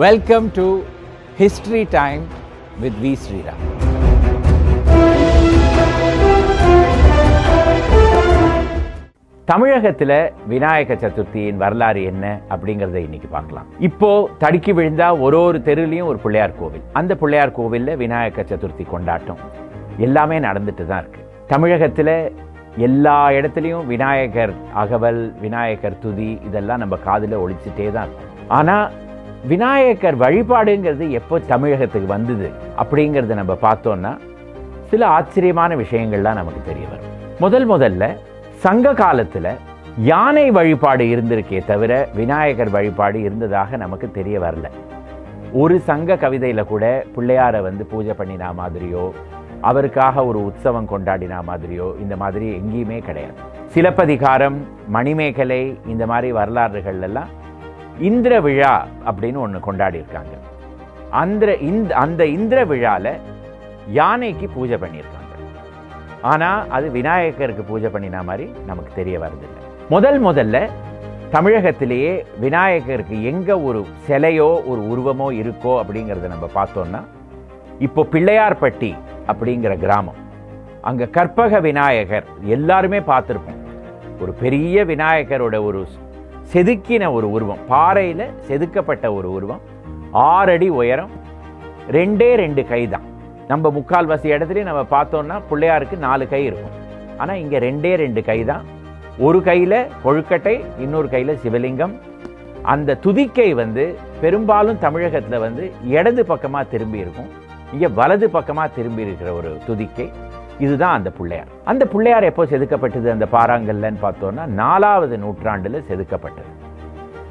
Welcome to history time with V Sriram தமிழகத்தில் விநாயக சதுர்த்தியின் வரலாறு என்ன அப்படிங்கறத இன்னைக்கு பார்க்கலாம். இப்போ தடுக்கி விழுந்தா ஒரு ஒரு தெருலையும் ஒரு பிள்ளையார் கோவில். அந்த பிள்ளையார் கோவில்ல விநாயக சதுர்த்தி கொண்டாட்டம் எல்லாமே நடந்துட்டு தான் இருக்கு. தமிழகத்தில் எல்லா இடத்துலையும் விநாயகர் அகவல் விநாயகர் துதி இதெல்லாம் நம்ம காதில் ஒழிச்சிட்டே தான் இருக்கும் ஆனால் விநாயகர் வழிபாடுங்கிறது எப்போ தமிழகத்துக்கு வந்தது அப்படிங்கிறத நம்ம பார்த்தோம்னா சில ஆச்சரியமான விஷயங்கள்லாம் நமக்கு தெரிய வரும். முதல் முதல்ல சங்க காலத்துல யானை வழிபாடு இருந்திருக்கே தவிர விநாயகர் வழிபாடு இருந்ததாக நமக்கு தெரிய வரல. ஒரு சங்க கவிதையில கூட பிள்ளையாரை வந்து பூஜை பண்ணினா மாதிரியோ அவருக்காக ஒரு உற்சவம் கொண்டாடினா மாதிரியோ இந்த மாதிரி எங்கேயுமே கிடையாது. சிலப்பதிகாரம் மணிமேகலை இந்த மாதிரி வரலாறுகள் எல்லாம் இந்திர விழா அப்படின்னு ஒன்று கொண்டாடி இருக்காங்க. அந்த இந்த அந்த இந்திர விழால யானைக்கு பூஜை பண்ணியிருக்காங்க. ஆனா அது விநாயகருக்கு பூஜை பண்ணினா மாதிரி நமக்கு தெரிய வருதில்லை முதல் முதல்ல தமிழகத்திலேயே விநாயகருக்கு எங்க ஒரு சிலையோ ஒரு உருவமோ இருக்கோ அப்படிங்கிறத நம்ம பார்த்தோம்னா இப்போ பிள்ளையார்பட்டி அப்படிங்கிற கிராமம். அங்க கற்பக விநாயகர் எல்லாருமே பார்த்துருப்போம். ஒரு பெரிய விநாயகரோட ஒரு செதுக்கின ஒரு உருவம். பாறையில செதுக்கப்பட்ட ஒரு உருவம். ஆறடி உயரம். ரெண்டே ரெண்டு கை தான். நம்ம முக்கால்வாசி இடத்துலையும் நம்ம பார்த்தோம்னா பிள்ளையாருக்கு நாலு கை இருக்கும். ஆனா இங்க ரெண்டே ரெண்டு கை தான். ஒரு கையில கொழுக்கட்டை இன்னொரு கையில சிவலிங்கம். அந்த துதிக்கை வந்து பெரும்பாலும் தமிழகத்துல வந்து இடது பக்கமா திரும்பி இருக்கும். இங்கே வலது பக்கமா திரும்பி இருக்கிற ஒரு துதிக்கை. இதுதான் அந்த பிள்ளையார். அந்த பிள்ளையார் எப்போ செதுக்கப்பட்டது? அந்த பாறாங்கல்லன்னு பார்த்தோம்னா நாலாவது நூற்றாண்டில் செதுக்கப்பட்டது.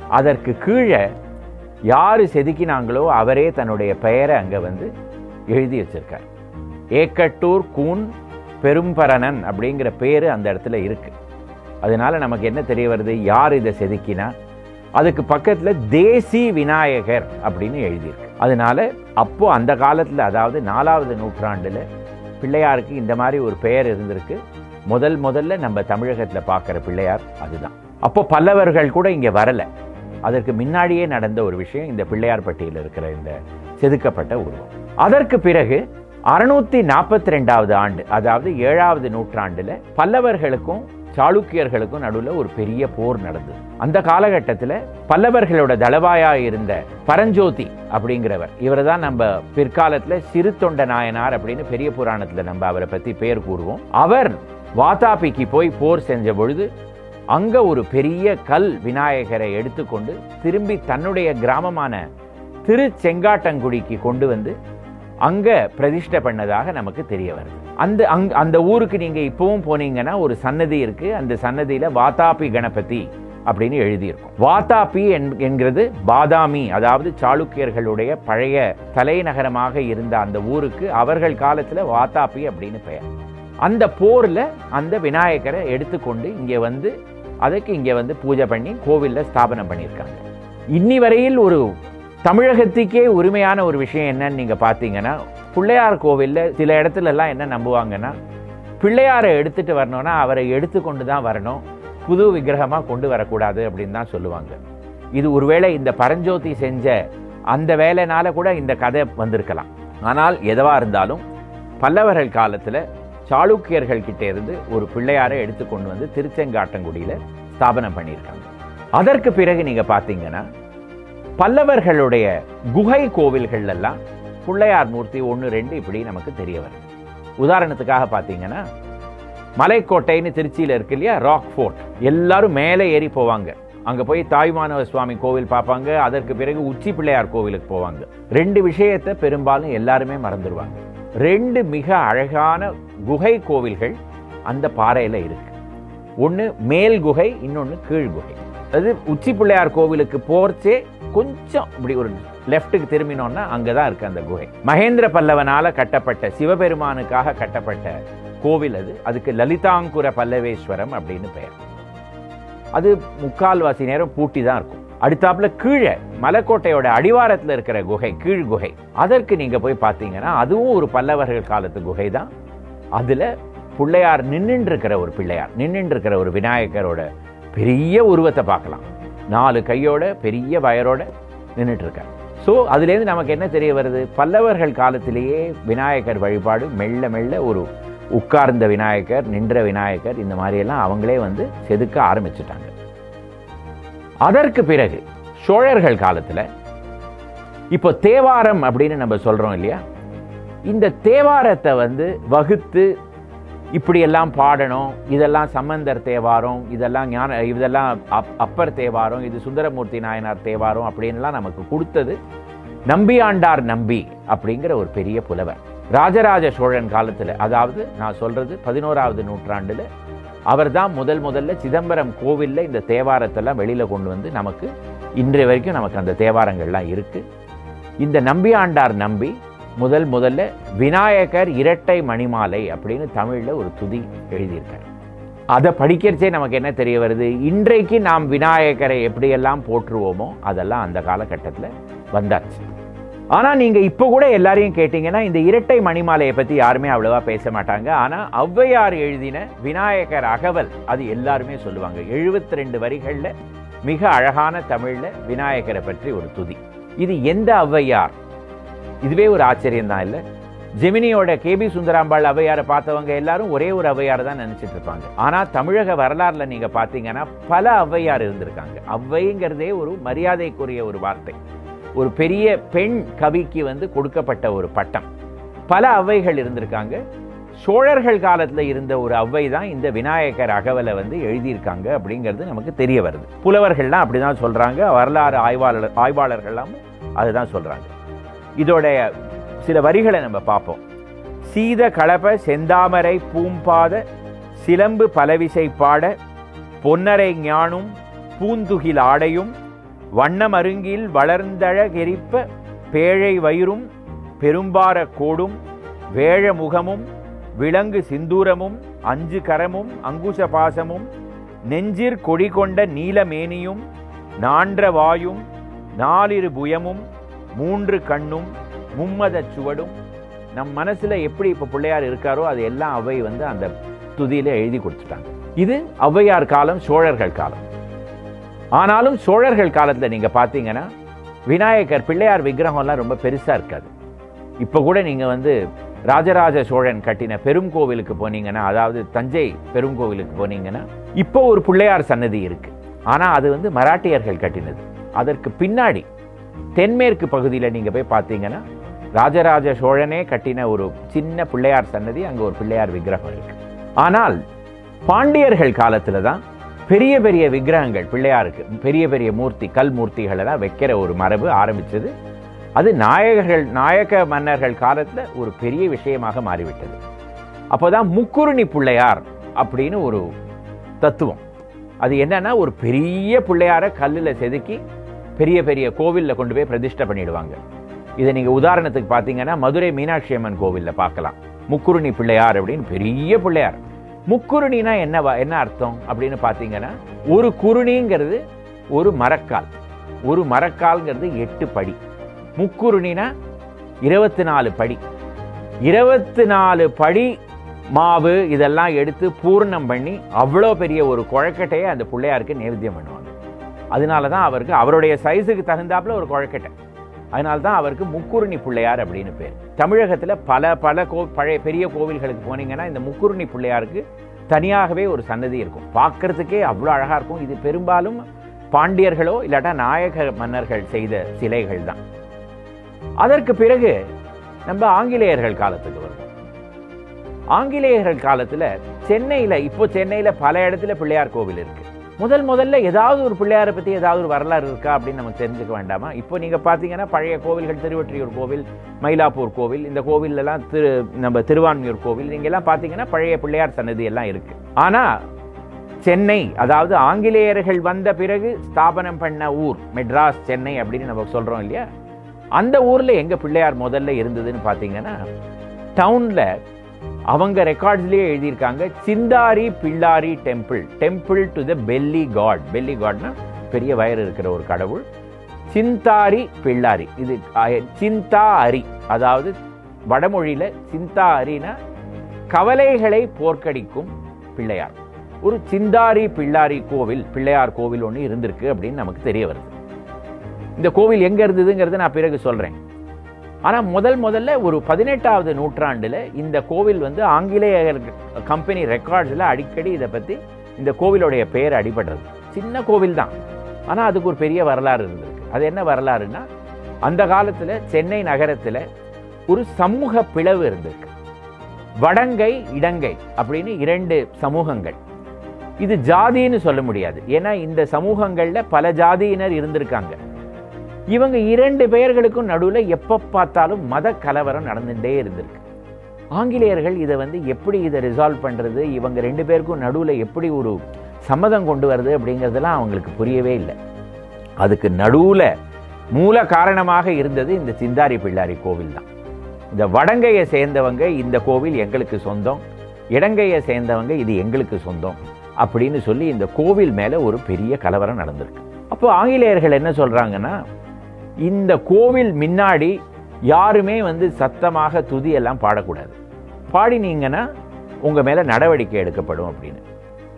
அதற்கு கீழே யார் செதுக்கினாங்களோ அவரே தன்னுடைய பெயரை அங்கே வந்து எழுதி வச்சிருக்கார். ஏக்கட்டூர் கூன் பெரும்பரணன் அப்படிங்கிற பேரு அந்த இடத்துல இருக்கு. அதனால நமக்கு என்ன தெரிய வருது? யார் இதை செதுக்கினா? அதுக்கு பக்கத்தில் தேசி விநாயகர் அப்படின்னு எழுதியிருக்கு. அதனால அப்போ அந்த காலத்தில் அதாவது நாலாவது நூற்றாண்டில் பிள்ளையாருக்கு இந்த மாதிரி ஒரு பெயர் இருந்திருக்கு. முதல் முதல்ல நம்ம தமிழகத்தில் பார்க்குற பிள்ளையார் அதுதான். அப்போ பல்லவர்கள் கூட இங்க வரல. அதற்கு முன்னாடியே நடந்த ஒரு விஷயம் இந்த பிள்ளையார் பட்டியில் இருக்கிற இந்த செதுக்கப்பட்ட உருவம். அதற்கு பிறகு அறுநூத்தி நாற்பத்தி ரெண்டாவது ஆண்டு அதாவது ஏழாவது நூற்றாண்டுல பல்லவர்களுக்கும் சாளுக்கியர்களுக்கும் நடுவில் ஒரு பெரிய போர் நடந்தது. அந்த காலகட்டத்தில் பல்லவர்களோட தளவாயா இருந்த பரஞ்சோதி அப்படிங்கிறவர் இவர் தான் நம்ம பிற்காலத்துல சிறு தொண்ட நாயனார் அப்படின்னு பெரிய புராணத்துல நம்ம அவரை பத்தி பெயர் கூறுவோம். அவர் வாதாபிக்கு போய் போர் செஞ்ச பொழுது அங்க ஒரு பெரிய கல் விநாயகரை எடுத்துக்கொண்டு திரும்பி தன்னுடைய கிராமமான திருச்செங்காட்டங்குடிக்கு கொண்டு வந்து அங்க பிரதிஷ்டை பண்ணதாக நமக்கு தெரிய வருது. அந்த அங் அந்த ஊருக்கு நீங்க இப்போவும் போனீங்கன்னா ஒரு சன்னதி இருக்கு. அந்த சன்னதியில வாத்தாபி கணபதி அப்படின்னு எழுதியிருக்கும். வாத்தாபி என்கிறது பாதாமி அதாவது சாளுக்கியர்களுடைய பழைய தலைநகரமாக இருந்த அந்த ஊருக்கு அவர்கள் காலத்துல வாத்தாபி அப்படின்னு பெயர். அந்த போர்ல அந்த விநாயகரை எடுத்துக்கொண்டு இங்க வந்து அதுக்கு இங்க வந்து பூஜை பண்ணி கோவில்ல ஸ்தாபனம் பண்ணியிருக்காங்க. இன்னி வரையில் ஒரு தமிழகத்துக்கே உரிமையான ஒரு விஷயம் என்னன்னு நீங்க பார்த்தீங்கன்னா பிள்ளையார் கோவில்ல சில இடத்துல எல்லாம் என்ன நம்புவாங்கன்னா பிள்ளையாரை எடுத்துட்டு வரணும்னா அவரை எடுத்துக்கொண்டு தான் வரணும். புது விக்கிரகமாக கொண்டு வரக்கூடாது அப்படின்னு தான் சொல்லுவாங்க. இது ஒருவேளை இந்த பரஞ்சோதி செஞ்ச அந்த வேலைனால கூட இந்த கதை வந்திருக்கலாம். ஆனால் எதுவா இருந்தாலும் பல்லவர்கள் காலத்துல சாளுக்கியர்கள் கிட்ட இருந்து ஒரு பிள்ளையாரை எடுத்துக்கொண்டு வந்து திருச்செங்காட்டங்குடியில ஸ்தாபனம் பண்ணியிருக்காங்க. அதற்கு பிறகு நீங்க பார்த்தீங்கன்னா பல்லவர்களுடைய குகை கோவில்கள் எல்லாம் பிள்ளையார் மூர்த்தி ஒன்று ரெண்டு இப்படி நமக்கு தெரிய வரும் உதாரணத்துக்காக பார்த்தீங்கன்னா மலைக்கோட்டைன்னு திருச்சியில் இருக்கு இல்லையா? ராக் ஃபோர்ட் எல்லாரும் மேலே ஏறி போவாங்க. அங்க போய் தாய்மானவ சுவாமி கோவில் பார்ப்பாங்க. அதற்கு பிறகு உச்சி பிள்ளையார் கோவிலுக்கு போவாங்க. ரெண்டு விஷயத்தை பெரும்பாலும் எல்லாருமே மறந்துடுவாங்க ரெண்டு மிக அழகான குகை கோவில்கள் அந்த பாறையில இருக்கு. ஒன்று மேல் குகை இன்னொன்று கீழ் குகை. அது உச்சி பிள்ளையார் கோவிலுக்கு போர்ச்சே கொஞ்சம் இப்படி ஒரு லெஃப்ட்டுக்கு திரும்பினோம்னா அங்கதான் இருக்கு அந்த குகை. மகேந்திர பல்லவனால கட்டப்பட்ட சிவபெருமானுக்காக கட்டப்பட்ட கோவில் அது. அதுக்கு லலிதாங்குர பல்லவேஸ்வரம் அப்படின்னு பெயர். அது முக்கால்வாசி நேரம் பூட்டி தான் இருக்கும். அடுத்தாப்புல கீழே மலைக்கோட்டையோட அடிவாரத்தில் இருக்கிற குகை கீழ் குகை. அதற்கு நீங்க போய் பார்த்தீங்கன்னா அதுவும் ஒரு பல்லவர்கள் காலத்து குகை தான் அதுல பிள்ளையார் நின்னுட்டு இருக்கிற ஒரு பிள்ளையார் நின்னுட்டு இருக்கிற ஒரு விநாயகரோட பெரிய உருவத்தை பார்க்கலாம். நாலு கையோட பெரிய வயரோட நின்றுட்டு இருக்கார் ஸோ அதுலேருந்து நமக்கு என்ன தெரிய வருது? பல்லவர்கள் காலத்திலேயே விநாயகர் வழிபாடு மெல்ல மெல்ல ஒரு உட்கார்ந்த விநாயகர் நின்ற விநாயகர் இந்த மாதிரியெல்லாம் அவங்களே வந்து செதுக்க ஆரம்பிச்சிட்டாங்க. அதற்கு பிறகு சோழர்கள் காலத்தில் இப்போ தேவாரம் அப்படின்னு நம்ம சொல்றோம் இல்லையா? இந்த தேவாரத்தை வந்து வகுத்து இப்படியெல்லாம் பாடணும் இதெல்லாம் சம்பந்தர் தேவாரம் இதெல்லாம் ஞான இதெல்லாம் அப்- அப்பர் தேவாரம் இது சுந்தரமூர்த்தி நாயனார் தேவாரம் அப்படின்லாம் நமக்கு கொடுத்தது. நம்பியாண்டார் நம்பி அப்படிங்கிற ஒரு பெரிய புலவர். ராஜராஜ சோழன் காலத்தில் அதாவது நான் சொல்றது பதினோராவது நூற்றாண்டுல அவர்தான் முதல் முதல்ல சிதம்பரம் கோவிலில் இந்த தேவாரத்தெல்லாம் வெளியில் கொண்டு வந்து நமக்கு இன்றைய வரைக்கும் நமக்கு அந்த தேவாரங்கள்லாம் இருக்குது இந்த நம்பியாண்டார் நம்பி முதல் முதல்ல விநாயகர் இரட்டை மணிமாலை அப்படின்னு தமிழில் ஒரு துதி எழுதியிருக்கார். அதை படிக்கிறச்சே நமக்கு என்ன தெரிய வருது? இன்றைக்கு நாம் விநாயகரை எப்படியெல்லாம் போற்றுவோமோ அதெல்லாம் அந்த காலகட்டத்தில் வந்தாச்சு. ஆனால் நீங்கள் இப்போ கூட எல்லாரையும் கேட்டிங்கன்னா இந்த இரட்டை மணிமாலையை பற்றி யாருமே அவ்வளோவா பேச மாட்டாங்க. ஆனால் ஔவையார் எழுதின விநாயகர் அகவல் அது எல்லாருமே சொல்லுவாங்க. 72 ரெண்டு வரிகளில் மிக அழகான தமிழில் விநாயகரை பற்றி ஒரு துதி. இது எந்த ஔவையார்? இதுவே ஒரு ஆச்சரியம் தான் இல்ல. ஜெமினியோட கே பி சுந்தராம்பாள் அவையாரை பார்த்தவங்க எல்லாரும் ஒரே ஒரு ஔவையார் தான் நினைச்சிட்டு இருப்பாங்க. ஆனா தமிழக வரலாறுல நீங்க பாத்தீங்கன்னா பல ஔவையார் இருந்திருக்காங்க. அவ்வைங்கிறதே ஒரு மரியாதைக்குரிய ஒரு வார்த்தை. ஒரு பெரிய பெண் கவிக்கு வந்து கொடுக்கப்பட்ட ஒரு பட்டம். பல ஔவைகள் இருந்திருக்காங்க. சோழர்கள் காலத்துல இருந்த ஒரு அவ்வை தான் இந்த விநாயகர் அகவலை வந்து எழுதியிருக்காங்க அப்படிங்கிறது நமக்கு தெரிய வருது. புலவர்கள்லாம் அப்படிதான் சொல்றாங்க. வரலாறு ஆய்வாளர் ஆய்வாளர்கள்லாம் அதுதான் சொல்றாங்க. இதோடைய சில வரிகளை நம்ம பார்ப்போம். சீத கலப செந்தாமரை பூம்பாத சிலம்பு பலவிசை பாட பொன்னரை ஞானும் பூந்துகில் ஆடையும் வண்ணமருங்கில் வளர்ந்தழகெரிப்ப பேழை வயிறும் பெரும்பார கோடும் வேழ முகமும் விலங்கு சிந்தூரமும் அஞ்சு கரமும் அங்குச பாசமும் நெஞ்சிற் கொடி கொண்ட நீலமேனியும் நான்ற வாயும் நாலிரு புயமும் மூன்று கண்ணும் மும்மதச் சுவடும். நம் மனசுல எப்படி இப்ப பிள்ளையார் இருக்காரோ அது எல்லாம் அவை வந்து அந்த துதியில எழுதி கொடுத்துட்டாங்க. இது ஔவையார் காலம் சோழர்கள் காலம். ஆனாலும் சோழர்கள் காலத்துல நீங்க பாத்தீங்கன்னா விநாயகர் பிள்ளையார் விக்கிரகம்லாம் ரொம்ப பெருசா இருக்காது. இப்ப கூட நீங்க வந்து ராஜராஜ சோழன் கட்டின பெருங்கோவிலுக்கு போனீங்கன்னா அதாவது தஞ்சை பெரும் கோவிலுக்கு போனீங்கன்னா இப்போ ஒரு பிள்ளையார் சன்னதி இருக்கு. ஆனா அது வந்து மராட்டியர்கள் கட்டினது. அதற்கு பின்னாடி தென்மேற்கு பகுதியில நீங்க போய் பார்த்தீங்கன்னா ராஜராஜ சோழனே கட்டின ஒரு சின்ன பிள்ளையார் சன்னதி அங்க ஒரு பிள்ளையார் விக்கிரகம் இருக்கு. ஆனால் பாண்டியர்கள் காலத்தில் தான் பெரிய பெரிய விக்கிரகங்கள் பிள்ளையாருக்கு பெரிய பெரிய மூர்த்தி கல் மூர்த்திகள் எல்லாம் வைக்கிற ஒரு மரபு ஆரம்பிச்சது. அது நாயகர்கள் நாயக மன்னர்கள் காலத்துல ஒரு பெரிய விஷயமாக மாறிவிட்டது. அப்போதான் முக்குருணி பிள்ளையார் அப்படின்னு ஒரு தத்துவம். அது என்னன்னா ஒரு பெரிய பிள்ளையார கல்லுல செதுக்கி பெரிய பெரிய கோவில்ல கொண்டு போய் பிரதிஷ்டை பண்ணிடுவாங்க. இதை நீங்க உதாரணத்துக்கு பார்த்தீங்கன்னா மதுரை மீனாட்சி அம்மன் கோவில்ல பார்க்கலாம் முக்குருணி பிள்ளையார் அப்படின்னு பெரிய பிள்ளையார். முக்குருணினா என்ன என்ன அர்த்தம் அப்படின்னு பார்த்தீங்கன்னா ஒரு குருணிங்கிறது ஒரு மரக்கால். ஒரு மரக்கால்ங்கிறது எட்டு படி. முக்குருணினா இருபத்தி நாலு படி. இருபத்தி நாலு படி மாவு இதெல்லாம் எடுத்து பூர்ணம் பண்ணி அவ்வளோ பெரிய ஒரு குழக்கட்டையை அந்த பிள்ளையாருக்கு நைவேத்தியம் பண்ணுவாங்க. அதனால தான் அவருக்கு அவருடைய சைஸுக்கு தகுந்தாப்புல ஒரு குழக்கட்டை. அதனால தான் அவருக்கு முக்குருணி பிள்ளையார் அப்படின்னு பேர். தமிழகத்தில் பல பல கோ பழைய பெரிய கோவில்களுக்கு போனீங்கன்னா இந்த முக்குருணி பிள்ளையாருக்கு தனியாகவே ஒரு சன்னதி இருக்கும். பார்க்கறதுக்கே அவ்வளோ அழகாக இருக்கும். இது பெரும்பாலும் பாண்டியர்களோ இல்லாட்டா நாயக மன்னர்கள் செய்த சிலைகள் தான். அதற்கு பிறகு நம்ம ஆங்கிலேயர்கள் காலத்துக்கு வருவோம். ஆங்கிலேயர்கள் காலத்துல சென்னையில் இப்போ சென்னையில் பல இடத்துல பிள்ளையார் கோவில் இருக்கு. முதல் முதல்ல ஏதாவது ஒரு பிள்ளையாரை பற்றி ஏதாவது ஒரு வரலாறு இருக்கா அப்படின்னு நம்ம தெரிஞ்சுக்க வேண்டாமா? இப்போ நீங்கள் பார்த்தீங்கன்னா பழைய கோவில்கள் திருவொற்றியூர் கோவில் மயிலாப்பூர் கோவில் இந்த கோவிலெல்லாம் திரு நம்ம திருவான்மியூர் கோவில் நீங்கள்லாம் எல்லாம் பழைய பிள்ளையார் சன்னதி எல்லாம் இருக்கு. ஆனால் சென்னை அதாவது ஆங்கிலேயர்கள் வந்த பிறகு ஸ்தாபனம் பண்ண ஊர் மெட்ராஸ் சென்னை அப்படின்னு நம்ம சொல்கிறோம் இல்லையா? அந்த ஊரில் எங்கள் பிள்ளையார் முதல்ல இருந்ததுன்னு பார்த்தீங்கன்னா டவுன்ல அவங்க ரெக்கார்ட்ஸ்லயே எழுதியிருக்காங்க சிந்தாரி பிள்ளாரி temple temple to the belly god belly காட்னா பெரிய வயறு இருக்கிற ஒரு கடவுள். சிந்தாரி பிள்ளாரி இது சிந்தா அரி அதாவது வடமொழியில சிந்தா அரினா கவலைகளை போர்க்கடிக்கும் பிள்ளையார். ஒரு சிந்தாரி பிள்ளாரி கோவில் பிள்ளையார் கோவில் ஒன்று இருந்திருக்கு அப்படின்னு நமக்கு தெரிய வருது. இந்த கோவில் எங்க இருந்ததுங்கிறத நான் பிறகு சொல்றேன். ஆனா முதல் முதல்ல ஒரு பதினெட்டாவது நூற்றாண்டுல இந்த கோவில் வந்து ஆங்கிலேயர் கம்பெனி ரெக்கார்ட்ஸ்ல அடிக்கடி இதை பத்தி இந்த கோவிலுடைய பெயர் அடிபடுறது சின்ன கோவில் தான். ஆனா அதுக்கு ஒரு பெரிய வரலாறு இருந்திருக்கு. அது என்ன வரலாறுன்னா அந்த காலத்துல சென்னை நகரத்துல ஒரு சமூக பிளவு இருந்திருக்கு. வடங்கை இடங்கை அப்படின்னு இரண்டு சமூகங்கள். இது ஜாதின்னு சொல்ல முடியாது. ஏன்னா இந்த சமூகங்கள்ல பல ஜாதியினர் இருந்திருக்காங்க. இவங்க இரண்டு பெயர்களுக்கும் நடுவில் எப்போ பார்த்தாலும் மத கலவரம் நடந்துட்டே இருந்திருக்கு. ஆங்கிலேயர்கள் இதை வந்து எப்படி இதை ரிசால்வ் பண்ணுறது இவங்க ரெண்டு பேருக்கும் நடுவில் எப்படி ஒரு சம்மதம் கொண்டு வருது அப்படிங்கிறதெல்லாம் அவங்களுக்கு புரியவே இல்லை. அதுக்கு நடுவில் மூல காரணமாக இருந்தது இந்த சிந்தாரி பிள்ளாரி கோவில் தான். இந்த வடங்கையை சேர்ந்தவங்க இந்த கோவில் எங்களுக்கு சொந்தம் இடங்கையை சேர்ந்தவங்க இது எங்களுக்கு சொந்தம் அப்படின்னு சொல்லி இந்த கோவில் மேலே ஒரு பெரிய கலவரம் நடந்திருக்கு. அப்போ ஆங்கிலேயர்கள் என்ன சொல்கிறாங்கன்னா இந்த கோவில் முன்னாடி யாருமே வந்து சத்தமாக துதி எல்லாம் பாடக்கூடாது. பாடினீங்கன்னா உங்கள் மேலே நடவடிக்கை எடுக்கப்படும் அப்படின்னு.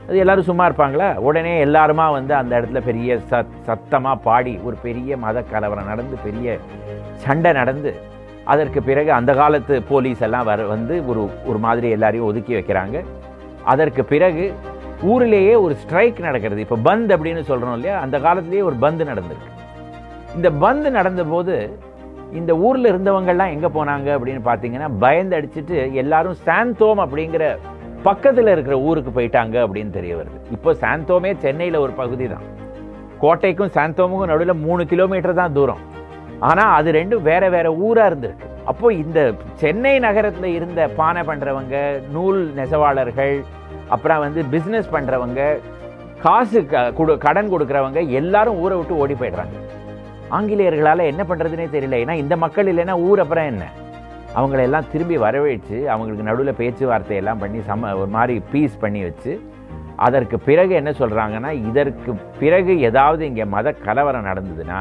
அது எல்லோரும் சும்மா இருப்பாங்களா? உடனே எல்லாருமா வந்து அந்த இடத்துல பெரிய சத் சத்தமாக பாடி ஒரு பெரிய மத கலவரம் நடந்து பெரிய சண்டை நடந்து அதற்கு பிறகு அந்த காலத்து போலீஸ் எல்லாம் வர வந்து ஒரு ஒரு மாதிரி எல்லாரையும் ஒதுக்கி வைக்கிறாங்க. அதற்கு பிறகு ஊரிலேயே ஒரு ஸ்ட்ரைக் நடக்கிறது. இப்போ பந்த் அப்படின்னு சொல்கிறோம் இல்லையா? அந்த காலத்திலேயே ஒரு பந்து நடந்திருக்கு. இந்த பந்து நடந்தபோது இந்த ஊரில் இருந்தவங்கள்லாம் எங்கே போனாங்க அப்படின்னு பார்த்தீங்கன்னா பயந்து அடிச்சுட்டு எல்லாரும் சாந்தோம் அப்படிங்கிற பக்கத்தில் இருக்கிற ஊருக்கு போயிட்டாங்க அப்படின்னு தெரிய வருது. இப்போ சாந்தோமே சென்னையில் ஒரு பகுதி தான் கோட்டைக்கும் சாந்தோமுக்கும் நடுவில் மூணு கிலோமீட்டர் தான் தூரம். ஆனால் அது ரெண்டும் வேற வேற ஊராக இருந்திருக்கு. அப்போ இந்த சென்னை நகரத்தில் இருந்த பானை பண்ணுறவங்க நூல் நெசவாளர்கள் அப்புறம் வந்து பிஸ்னஸ் பண்ணுறவங்க காசு க- கொடு- கடன் கொடுக்குறவங்க எல்லாரும் ஊரை விட்டு ஓடி போயிடுறாங்க. ஆங்கிலேயர்களால் என்ன பண்ணுறதுனே தெரியல. ஏன்னா இந்த மக்கள் இல்லைன்னா ஊர் அப்புறம் என்ன? அவங்கள எல்லாம் திரும்பி வரவழைச்சு அவங்களுக்கு நடுவில் பேச்சுவார்த்தையெல்லாம் பண்ணி சம ஒரு மாதிரி பீஸ் பண்ணி வச்சு அதற்கு பிறகு என்ன சொல்கிறாங்கன்னா இதற்கு பிறகு ஏதாவது இங்கே மத கலவரம் நடந்ததுன்னா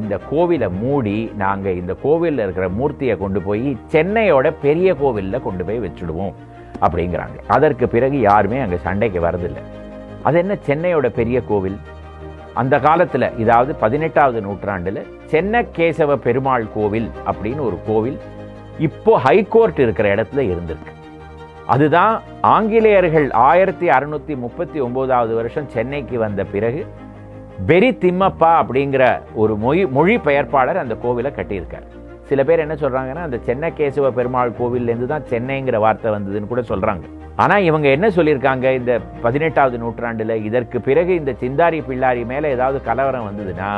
இந்த கோவிலை மூடி நாங்கள் இந்த கோவிலில் இருக்கிற மூர்த்தியை கொண்டு போய் சென்னையோட பெரிய கோவிலில் கொண்டு போய் வச்சுடுவோம் அப்படிங்கிறாங்க. அதற்கு பிறகு யாருமே அங்கே சண்டைக்கு வரதில்லை. அது என்ன சென்னையோட பெரிய கோவில்? அந்த காலத்தில் இதாவது பதினெட்டாவது நூற்றாண்டில் சென்ன கேசவ பெருமாள் கோவில் அப்படின்னு ஒரு கோவில் இப்போ ஹைகோர்ட் இருக்கிற இடத்துல இருந்திருக்கு. அதுதான் ஆங்கிலேயர்கள் ஆயிரத்தி அறுநூத்தி முப்பத்தி ஒன்பதாவது வருஷம் சென்னைக்கு வந்த பிறகு பெரி திம்மப்பா அப்படிங்கிற ஒரு மொழி மொழி பெயர்ப்பாளர் அந்த கோவிலை கட்டியிருக்காரு. சில பேர் என்ன சொல்கிறாங்கன்னா அந்த சென்னை கேசவ பெருமாள் கோவில்லேருந்து தான் சென்னைங்கிற வார்த்தை வந்ததுன்னு கூட சொல்கிறாங்க ஆனால் இவங்க என்ன சொல்லியிருக்காங்க? இந்த பதினெட்டாவது நூற்றாண்டில் இதற்கு பிறகு இந்த சிந்தாரி பிள்ளாரி மேலே ஏதாவது கலவரம் வந்ததுன்னா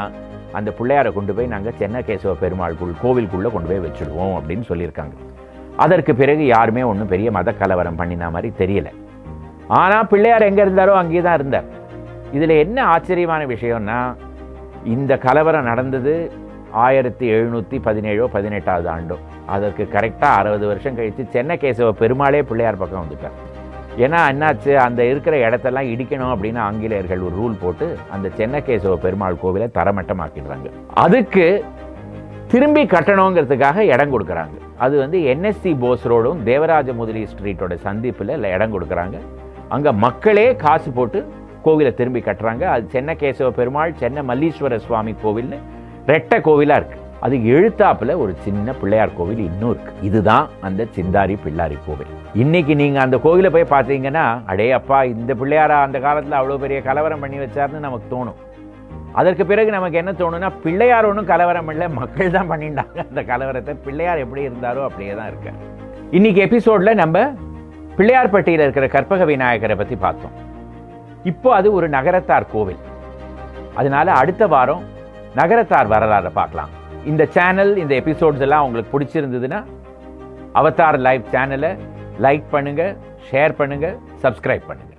அந்த பிள்ளையாரை கொண்டு போய் நாங்கள் சென்னை கேசவ பெருமாள் கோவிலுக்குள்ளே கொண்டு போய் வச்சுடுவோம் அப்படின்னு சொல்லியிருக்காங்க. அதற்கு பிறகு யாருமே ஒன்றும் பெரிய மத கலவரம் பண்ணின மாதிரி தெரியல. ஆனால் பிள்ளையார் எங்கே இருந்தாரோ அங்கேயே தான் இருந்தார். இதில் என்ன ஆச்சரியமான விஷயம்னா இந்த கலவரம் நடந்தது ஆயிரத்தி எழுநூற்றி பதினேழோ பதினெட்டாவது ஆண்டோ. அதற்கு கரெக்டாக அறுபது வருஷம் கழித்து சென்னை கேசவ பெருமாளே பிள்ளையார் பக்கம் வந்துட்டார். ஏன்னா என்னாச்சு? அந்த இருக்கிற இடத்தெல்லாம் இடிக்கணும் அப்படின்னு ஆங்கிலேயர்கள் ஒரு ரூல் போட்டு அந்த சென்னை கேசவ பெருமாள் கோவிலை தரமட்டமாக்கிடுறாங்க. அதுக்கு திரும்பி கட்டணுங்கிறதுக்காக இடம் கொடுக்குறாங்க. அது வந்து என்எஸ்சி போஸ் ரோடும் தேவராஜ முதலி ஸ்ட்ரீட்டோட சந்திப்பில் இடம் கொடுக்குறாங்க. அங்கே மக்களே காசு போட்டு கோவிலை திரும்பி கட்டுறாங்க. அது சென்னை கேசவ பெருமாள் சென்னை மல்லீஸ்வர சுவாமி கோவில்னு ரெட்டை கோவிலாக இருக்குது அது எழுத்தாப்பில் ஒரு சின்ன பிள்ளையார் கோவில் இன்னும் இருக்குது இதுதான் அந்த சிந்தாரி பிள்ளாரி கோவில். இன்னைக்கு நீங்கள் அந்த கோவிலை போய் பார்த்தீங்கன்னா அடே அப்பா இந்த பிள்ளையாரா அந்த காலத்தில் அவ்வளோ பெரிய கலவரம் பண்ணி வச்சாருன்னு நமக்கு தோணும். அதற்கு பிறகு நமக்கு என்ன தோணும்னா பிள்ளையார் ஒன்றும் கலவரம் இல்லை மக்கள் தான் பண்ணிட்டாங்க அந்த கலவரத்தை பிள்ளையார் எப்படி இருந்தாரோ அப்படியே தான் இருக்கார் இன்னைக்கு எபிசோடில் நம்ம பிள்ளையார்பட்டியில் இருக்கிற கற்பக விநாயகரை பற்றி பார்த்தோம். இப்போ அது ஒரு நகரத்தார் கோவில். அதனால அடுத்த வாரம் நகரத்தார் வரலாறை பார்க்கலாம். இந்த சேனல் இந்த எபிசோட்ஸ் எல்லாம் உங்களுக்கு பிடிச்சிருந்ததுன்னா அவதார் லைவ் சேனலை லைக் பண்ணுங்க ஷேர் பண்ணுங்க சப்ஸ்கிரைப் பண்ணுங்க.